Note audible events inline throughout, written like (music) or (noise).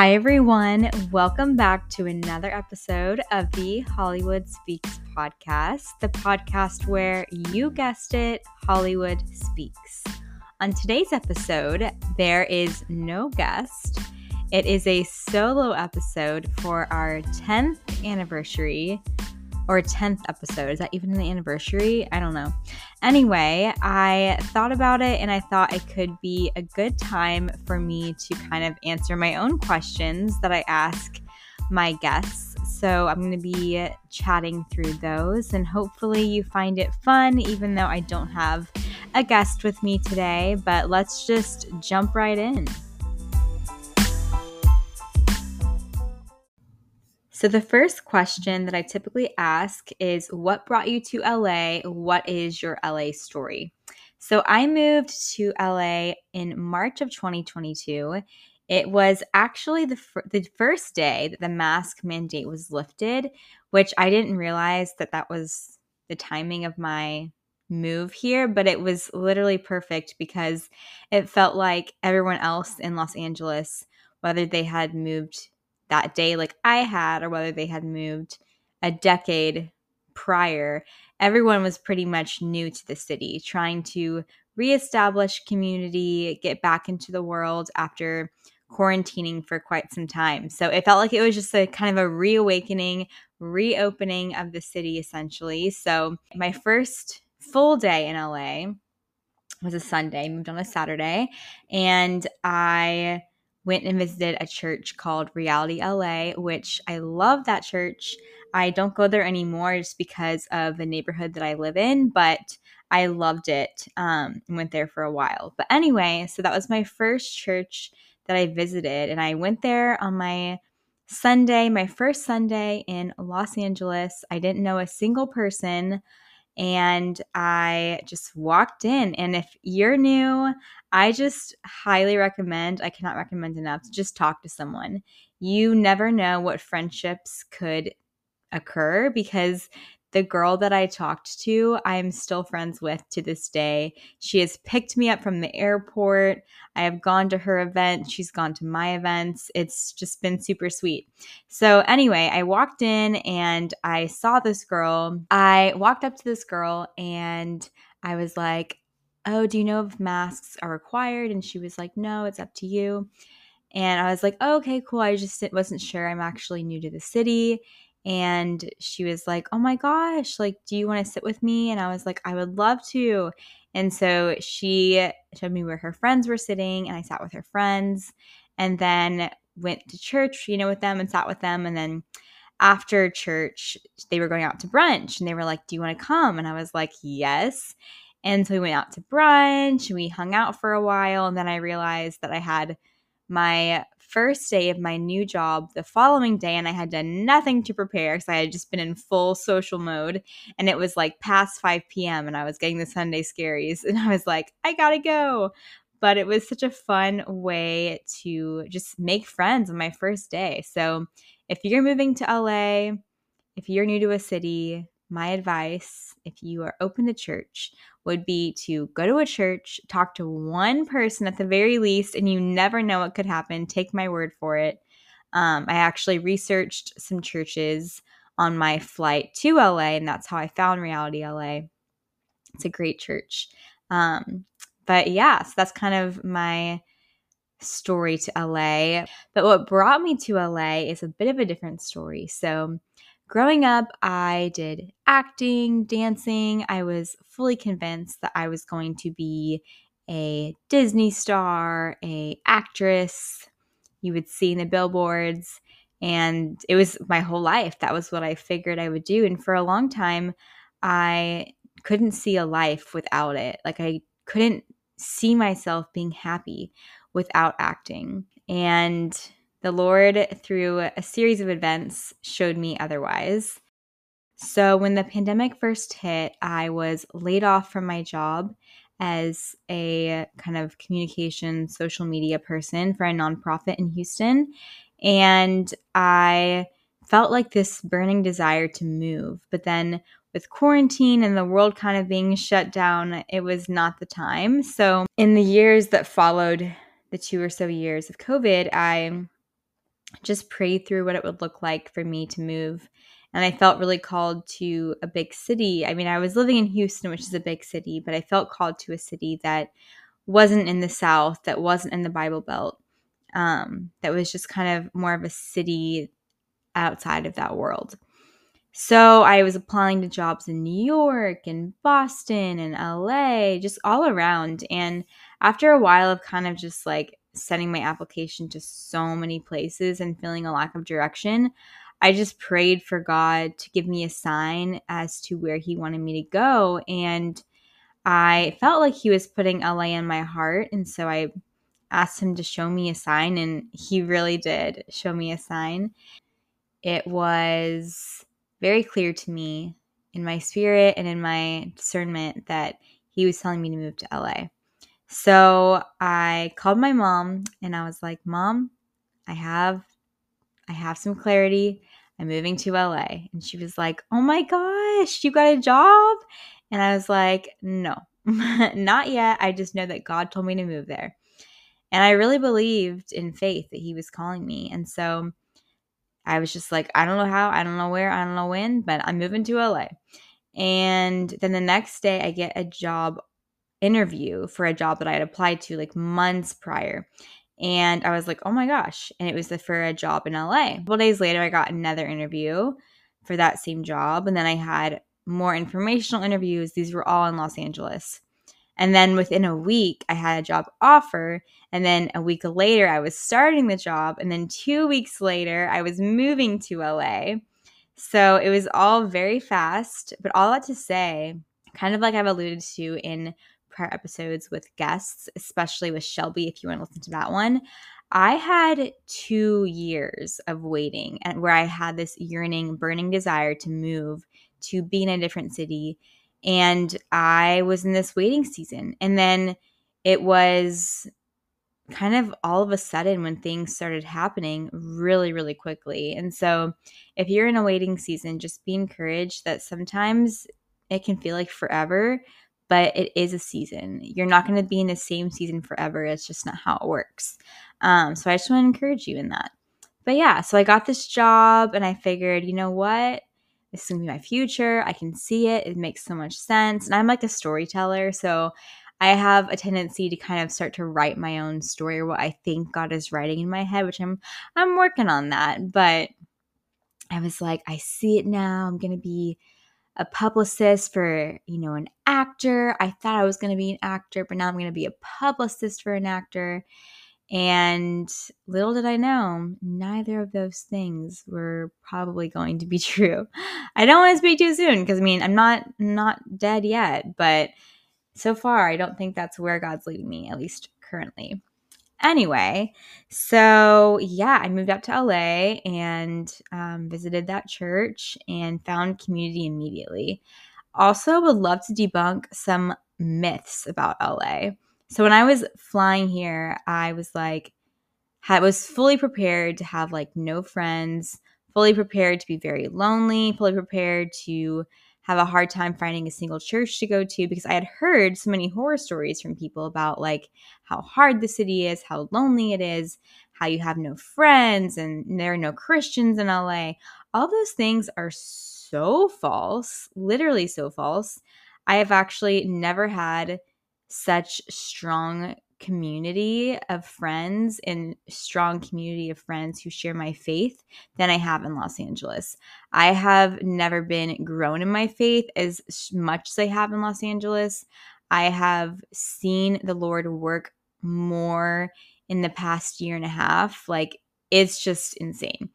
Hi, everyone. Welcome back to another episode of the Hollywood Speaks podcast, the podcast where you guessed it, Hollywood Speaks. On today's episode, there is no guest. It is a solo episode for our 10th anniversary or 10th episode. Is that even an anniversary? I don't know. Anyway, I thought about it and I thought it could be a good time for me to kind of answer my own questions that I ask my guests. So I'm going to be chatting through those and hopefully you find it fun, even though I don't have a guest with me today. But let's just jump right in. So, the first question that I typically ask is What brought you to LA? What is your LA story? So, I moved to LA in March of 2022. It was actually the, the first day that the mask mandate was lifted, which I didn't realize that that was the timing of my move here, but it was literally perfect because it felt like everyone else in Los Angeles, whether they had moved that day like I had, or whether they had moved a decade prior, everyone was pretty much new to the city, trying to reestablish community, get back into the world after quarantining for quite some time. So it felt like it was just a kind of a reawakening, reopening of the city essentially. So my first full day in LA was a Sunday, moved on a Saturday, and I went and visited a church called Reality LA, which I love that church. I don't go there anymore just because of the neighborhood that I live in, but I loved it. Um, went there for a while. But anyway, so that was my first church that I visited, and I went there on my Sunday, my first Sunday in Los Angeles. I didn't know a single person and I just walked in. And if you're new, I just highly recommend, I cannot recommend enough, to just talk to someone. You never know what friendships could occur because the girl that I talked to, I'm still friends with to this day. She has picked me up from the airport. I have gone to her event. She's gone to my events. It's just been super sweet. So, anyway, I walked in and I saw this girl. I walked up to this girl and I was like, Oh, do you know if masks are required? And she was like, No, it's up to you. And I was like, oh, okay, cool. I just wasn't sure. I'm actually new to the city and she was like, "Oh my gosh, like do you want to sit with me?" And I was like, "I would love to." And so she showed me where her friends were sitting and I sat with her friends and then went to church, you know, with them and sat with them and then after church, they were going out to brunch and they were like, "Do you want to come?" And I was like, "Yes." And so we went out to brunch and we hung out for a while and then I realized that I had my first day of my new job the following day and I had done nothing to prepare because I had just been in full social mode and it was like past 5 p.m. and I was getting the Sunday scaries (laughs) and I was like, I gotta go. But it was such a fun way to just make friends on my first day. So if you're moving to LA, if you're new to a city, my advice, if you are open to church, would be to go to a church, talk to one person at the very least, and you never know what could happen. Take my word for it. Um, I actually researched some churches on my flight to LA, and that's how I found Reality LA. It's a great church. Um, but yeah, so that's kind of my story to LA. But what brought me to LA is a bit of a different story. So, Growing up, I did acting, dancing. I was fully convinced that I was going to be a Disney star, a actress. You would see in the billboards and it was my whole life. That was what I figured I would do and for a long time I couldn't see a life without it. Like I couldn't see myself being happy without acting. And the Lord, through a series of events, showed me otherwise. So, when the pandemic first hit, I was laid off from my job as a kind of communication social media person for a nonprofit in Houston. And I felt like this burning desire to move. But then, with quarantine and the world kind of being shut down, it was not the time. So, in the years that followed the two or so years of COVID, I just prayed through what it would look like for me to move. And I felt really called to a big city. I mean, I was living in Houston, which is a big city, but I felt called to a city that wasn't in the South, that wasn't in the Bible Belt, um, that was just kind of more of a city outside of that world. So I was applying to jobs in New York and Boston and LA, just all around. And after a while of kind of just like sending my application to so many places and feeling a lack of direction, I just prayed for God to give me a sign as to where He wanted me to go. And I felt like He was putting LA in my heart. And so I asked Him to show me a sign, and He really did show me a sign. It was very clear to me in my spirit and in my discernment that He was telling me to move to LA. So I called my mom and I was like, "Mom, I have I have some clarity. I'm moving to LA." And she was like, "Oh my gosh, you got a job?" And I was like, "No. (laughs) not yet. I just know that God told me to move there." And I really believed in faith that he was calling me. And so I was just like, I don't know how, I don't know where, I don't know when, but I'm moving to LA. And then the next day I get a job interview for a job that I had applied to like months prior. And I was like, oh my gosh. And it was the, for a job in LA. A couple days later, I got another interview for that same job. And then I had more informational interviews. These were all in Los Angeles. And then within a week, I had a job offer. And then a week later, I was starting the job. And then two weeks later, I was moving to LA. So it was all very fast. But all that to say, kind of like I've alluded to in prior episodes with guests, especially with Shelby, if you want to listen to that one. I had two years of waiting and where I had this yearning, burning desire to move, to be in a different city. And I was in this waiting season. And then it was kind of all of a sudden when things started happening really, really quickly. And so if you're in a waiting season, just be encouraged that sometimes it can feel like forever, but it is a season. You're not going to be in the same season forever. It's just not how it works. Um, so I just want to encourage you in that. But yeah, so I got this job and I figured, you know what? This is going to be my future. I can see it. It makes so much sense. And I'm like a storyteller. So I have a tendency to kind of start to write my own story or what I think God is writing in my head, which I'm I'm working on that. But I was like, I see it now. I'm going to be a publicist for, you know, an actor. I thought I was going to be an actor, but now I'm going to be a publicist for an actor. And little did I know, neither of those things were probably going to be (laughs) true. I don't want to speak too soon because I mean, I'm not not dead yet, but so far I don't think that's where God's leading me, at least currently. Anyway, so yeah, I moved out to LA and um, visited that church and found community immediately. Also, would love to debunk some myths about LA. So when I was flying here, I was like, I was fully prepared to have like no friends, fully prepared to be very lonely, fully prepared to have a hard time finding a single church to go to because I had heard so many horror stories from people about like how hard the city is, how lonely it is, how you have no friends and there are no Christians in LA. All those things are so false, literally so false. I have actually never had such strong community of friends and strong community of friends who share my faith than I have in Los Angeles. I have never been grown in my faith as much as I have in Los Angeles. I have seen the Lord work more in the past year and a half. Like, it's just insane.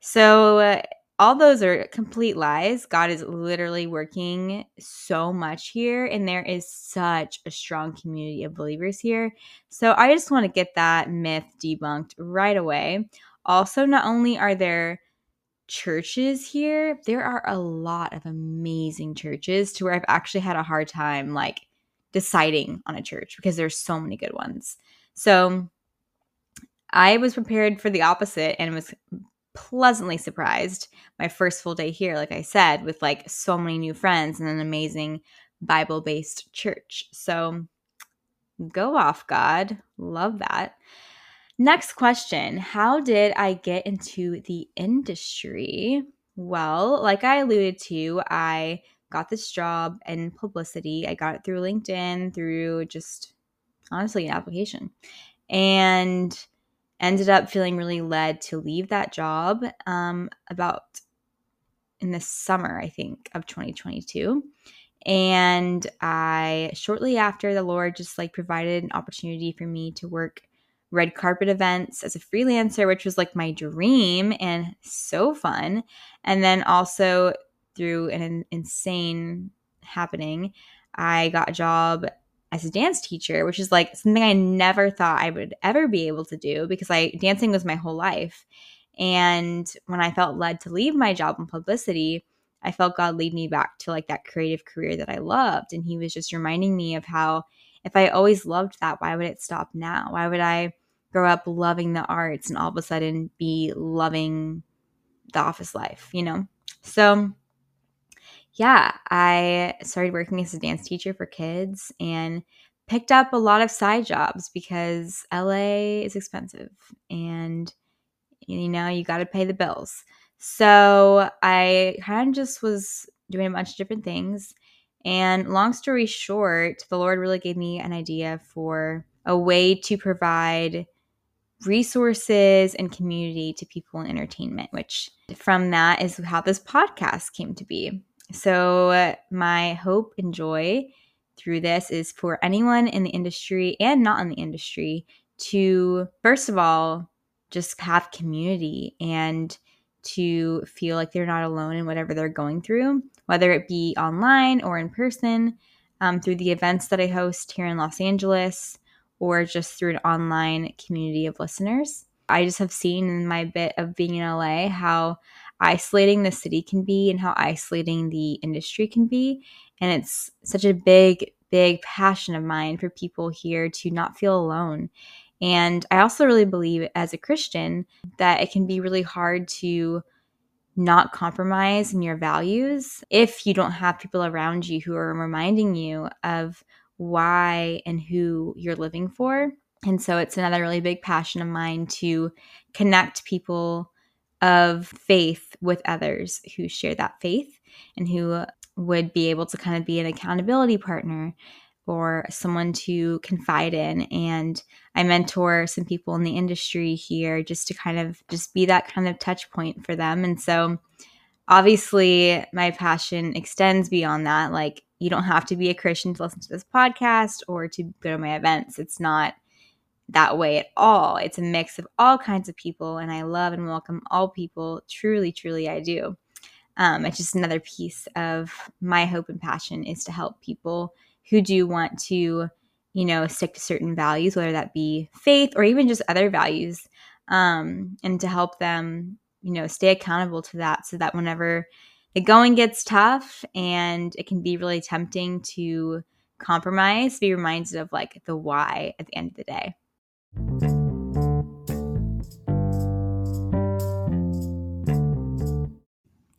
So, uh, all those are complete lies. God is literally working so much here, and there is such a strong community of believers here. So I just want to get that myth debunked right away. Also, not only are there churches here, there are a lot of amazing churches to where I've actually had a hard time like deciding on a church because there's so many good ones. So I was prepared for the opposite and was pleasantly surprised my first full day here, like I said, with like so many new friends and an amazing Bible based church. So go off, God. Love that. Next question How did I get into the industry? Well, like I alluded to, I got this job in publicity. I got it through LinkedIn, through just honestly an application, and ended up feeling really led to leave that job um, about in the summer, I think, of 2022. And I shortly after the Lord just like provided an opportunity for me to work red carpet events as a freelancer, which was like my dream and so fun. And then also through an insane happening, I got a job as a dance teacher, which is like something I never thought I would ever be able to do because I dancing was my whole life. And when I felt led to leave my job in publicity, I felt God lead me back to like that creative career that I loved. And He was just reminding me of how if I always loved that, why would it stop now? Why would I grow up loving the arts and all of a sudden be loving the office life, you know? So, yeah, I started working as a dance teacher for kids and picked up a lot of side jobs because LA is expensive and you know, you got to pay the bills. So I kind of just was doing a bunch of different things. And long story short, the Lord really gave me an idea for a way to provide resources and community to people in entertainment, which from that is how this podcast came to be. So, my hope and joy through this is for anyone in the industry and not in the industry to, first of all, just have community and to feel like they're not alone in whatever they're going through, whether it be online or in person, um, through the events that I host here in Los Angeles, or just through an online community of listeners. I just have seen in my bit of being in LA how isolating the city can be and how isolating the industry can be. And it's such a big, big passion of mine for people here to not feel alone and I also really believe as a Christian that it can be really hard to not compromise in your values if you don't have people around you who are reminding you of why and who you're living for. And so it's another really big passion of mine to connect people of faith with others who share that faith and who would be able to kind of be an accountability partner or someone to confide in. And i mentor some people in the industry here just to kind of just be that kind of touch point for them. And so obviously my passion extends beyond that. Like you don't have to be a christian to listen to this podcast or to go to my events. It's not that way at all. It's a mix of all kinds of people and i love and welcome all people. Truly truly i do. Um, it's just another piece of my hope and passion is to help people who do want to, you know, stick to certain values, whether that be faith or even just other values, um, and to help them, you know, stay accountable to that so that whenever the going gets tough and it can be really tempting to compromise, be reminded of like the why at the end of the day.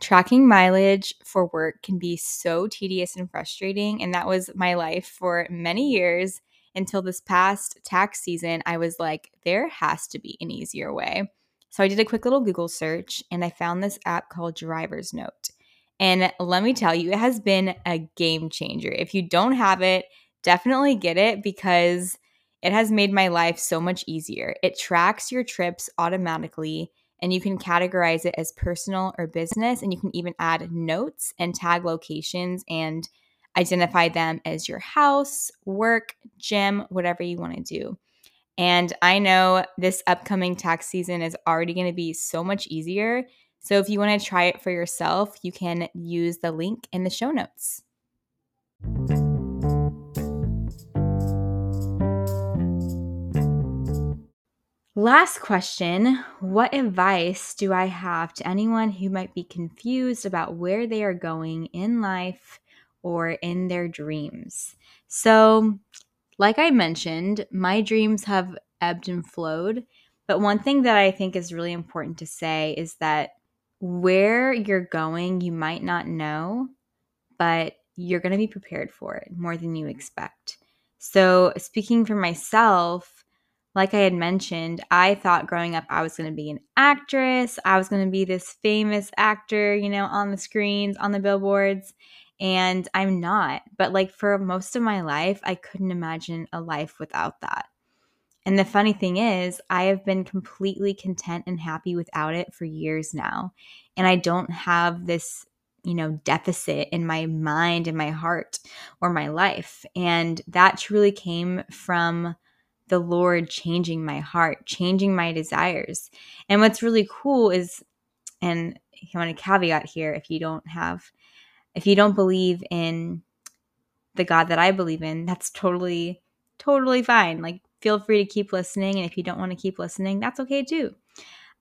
Tracking mileage for work can be so tedious and frustrating. And that was my life for many years until this past tax season. I was like, there has to be an easier way. So I did a quick little Google search and I found this app called Driversnote. And let me tell you, it has been a game changer. If you don't have it, definitely get it because it has made my life so much easier. It tracks your trips automatically and you can categorize it as personal or business. And you can even add notes and tag locations and identify them as your house, work, gym, whatever you want to do. And I know this upcoming tax season is already going to be so much easier. So if you want to try it for yourself, you can use the link in the show notes. Last question What advice do I have to anyone who might be confused about where they are going in life or in their dreams? So, like I mentioned, my dreams have ebbed and flowed. But one thing that I think is really important to say is that where you're going, you might not know, but you're going to be prepared for it more than you expect. So, speaking for myself, like I had mentioned, I thought growing up I was going to be an actress. I was going to be this famous actor, you know, on the screens, on the billboards. And I'm not. But like for most of my life, I couldn't imagine a life without that. And the funny thing is, I have been completely content and happy without it for years now. And I don't have this, you know, deficit in my mind and my heart or my life. And that truly came from the Lord changing my heart, changing my desires. And what's really cool is, and I want to caveat here if you don't have, if you don't believe in the God that I believe in, that's totally, totally fine. Like, feel free to keep listening. And if you don't want to keep listening, that's okay too.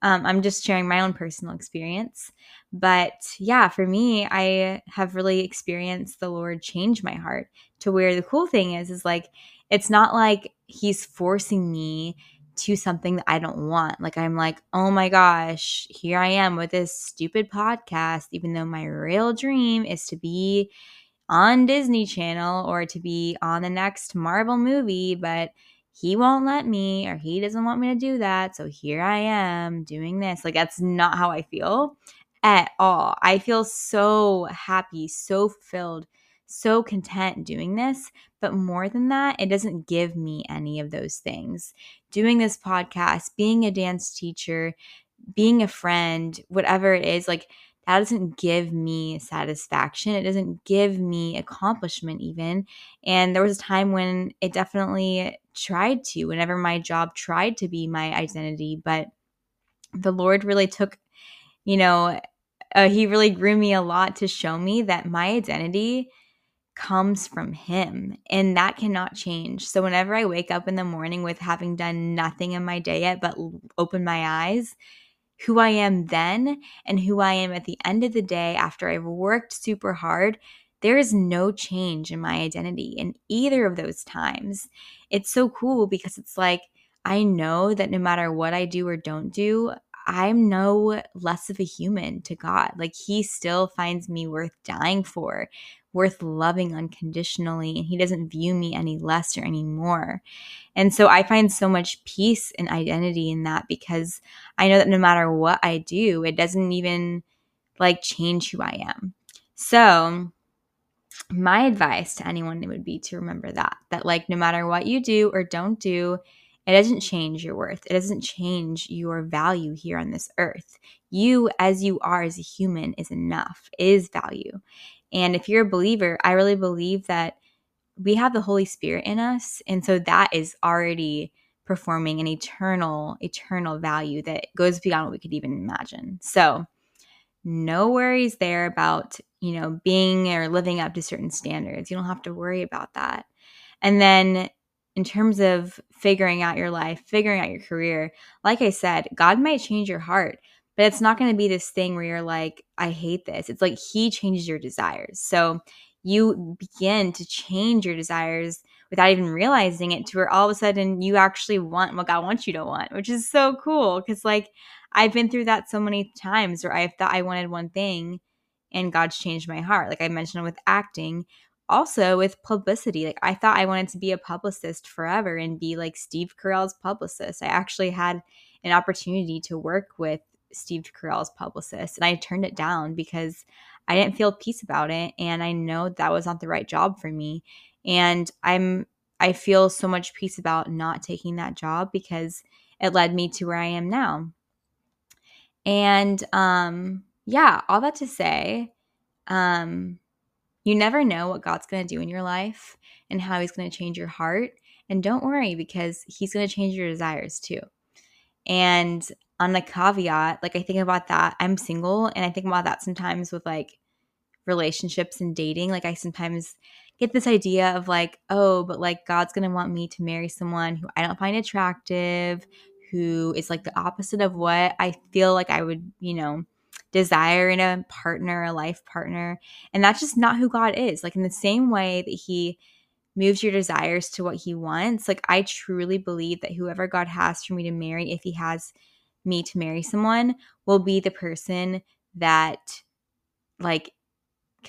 Um, I'm just sharing my own personal experience. But yeah, for me, I have really experienced the Lord change my heart to where the cool thing is, is like, it's not like he's forcing me to something that I don't want. Like, I'm like, oh my gosh, here I am with this stupid podcast, even though my real dream is to be on Disney Channel or to be on the next Marvel movie, but he won't let me or he doesn't want me to do that. So here I am doing this. Like, that's not how I feel at all. I feel so happy, so filled, so content doing this. But more than that, it doesn't give me any of those things. Doing this podcast, being a dance teacher, being a friend, whatever it is, like that doesn't give me satisfaction. It doesn't give me accomplishment, even. And there was a time when it definitely tried to, whenever my job tried to be my identity. But the Lord really took, you know, uh, He really grew me a lot to show me that my identity comes from him and that cannot change. So whenever I wake up in the morning with having done nothing in my day yet but open my eyes, who I am then and who I am at the end of the day after I've worked super hard, there is no change in my identity in either of those times. It's so cool because it's like I know that no matter what I do or don't do, I'm no less of a human to God. Like he still finds me worth dying for, worth loving unconditionally, and he doesn't view me any less or any more. And so I find so much peace and identity in that because I know that no matter what I do, it doesn't even like change who I am. So my advice to anyone would be to remember that that like no matter what you do or don't do it doesn't change your worth. It doesn't change your value here on this earth. You, as you are as a human, is enough, is value. And if you're a believer, I really believe that we have the Holy Spirit in us. And so that is already performing an eternal, eternal value that goes beyond what we could even imagine. So, no worries there about, you know, being or living up to certain standards. You don't have to worry about that. And then in terms of figuring out your life, figuring out your career, like I said, God might change your heart, but it's not going to be this thing where you're like, I hate this. It's like He changes your desires. So you begin to change your desires without even realizing it to where all of a sudden you actually want what God wants you to want, which is so cool. Cause like I've been through that so many times where I thought I wanted one thing and God's changed my heart. Like I mentioned with acting, also with publicity. Like I thought I wanted to be a publicist forever and be like Steve Carell's publicist. I actually had an opportunity to work with Steve Carell's publicist and I turned it down because I didn't feel peace about it and I know that was not the right job for me. And I'm I feel so much peace about not taking that job because it led me to where I am now. And um yeah, all that to say, um you never know what God's going to do in your life and how He's going to change your heart. And don't worry because He's going to change your desires too. And on a caveat, like I think about that, I'm single and I think about that sometimes with like relationships and dating. Like I sometimes get this idea of like, oh, but like God's going to want me to marry someone who I don't find attractive, who is like the opposite of what I feel like I would, you know, desire in a partner, a life partner. And that's just not who God is. Like, in the same way that He moves your desires to what He wants, like, I truly believe that whoever God has for me to marry, if He has me to marry someone, will be the person that, like,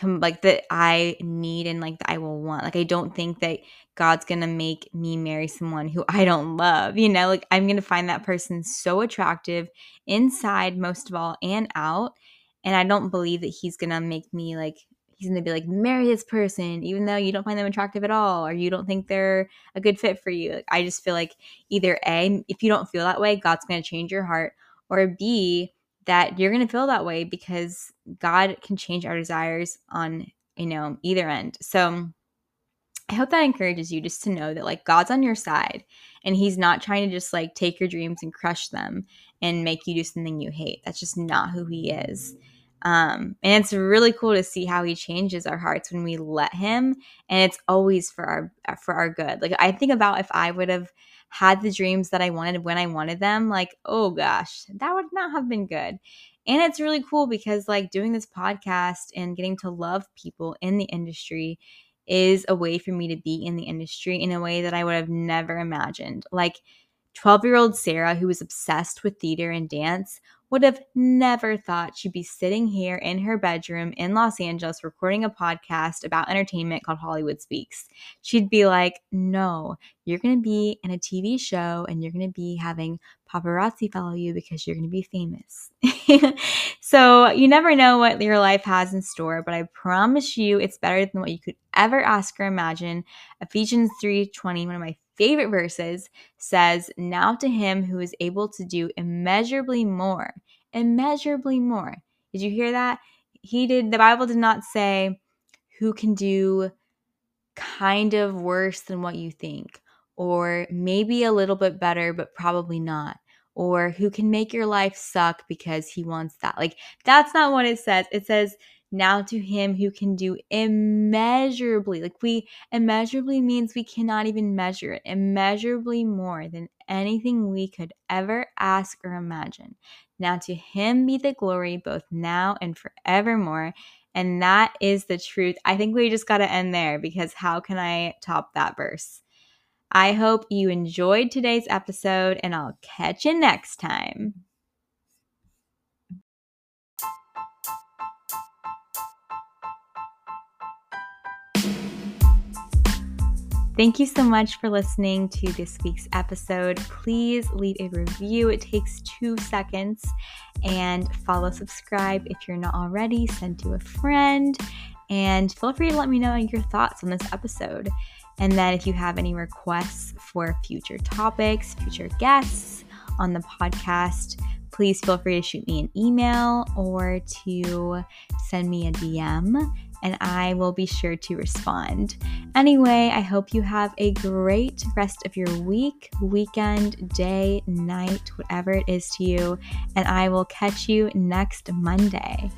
like that I need and like that I will want. Like I don't think that God's going to make me marry someone who I don't love. You know, like I'm going to find that person so attractive inside most of all and out and I don't believe that he's going to make me like he's going to be like marry this person even though you don't find them attractive at all or you don't think they're a good fit for you. Like, I just feel like either A, if you don't feel that way, God's going to change your heart or B, that you're going to feel that way because God can change our desires on, you know, either end. So I hope that encourages you just to know that like God's on your side and he's not trying to just like take your dreams and crush them and make you do something you hate. That's just not who he is. Um, and it's really cool to see how he changes our hearts when we let him and it's always for our for our good. Like I think about if I would have had the dreams that I wanted when I wanted them, like, oh gosh, that would not have been good. And it's really cool because, like, doing this podcast and getting to love people in the industry is a way for me to be in the industry in a way that I would have never imagined. Like, 12 year old Sarah, who was obsessed with theater and dance, would have never thought she'd be sitting here in her bedroom in Los Angeles recording a podcast about entertainment called Hollywood Speaks. She'd be like, No, you're going to be in a TV show and you're going to be having paparazzi follow you because you're going to be famous. (laughs) so you never know what your life has in store, but I promise you it's better than what you could ever ask or imagine. Ephesians 3:20, one of my favorite verses says, Now to him who is able to do immeasurably more, immeasurably more. Did you hear that? He did, the Bible did not say who can do kind of worse than what you think, or maybe a little bit better, but probably not. Or who can make your life suck because he wants that. Like, that's not what it says. It says, now to him who can do immeasurably like we immeasurably means we cannot even measure it immeasurably more than anything we could ever ask or imagine. Now to him be the glory both now and forevermore and that is the truth. I think we just got to end there because how can i top that verse? I hope you enjoyed today's episode and i'll catch you next time Thank you so much for listening to this week's episode. Please leave a review, it takes two seconds. And follow, subscribe if you're not already, send to a friend. And feel free to let me know your thoughts on this episode. And then if you have any requests for future topics, future guests on the podcast, please feel free to shoot me an email or to send me a DM and I will be sure to respond. Anyway, I hope you have a great rest of your week, weekend, day, night, whatever it is to you, and I will catch you next Monday.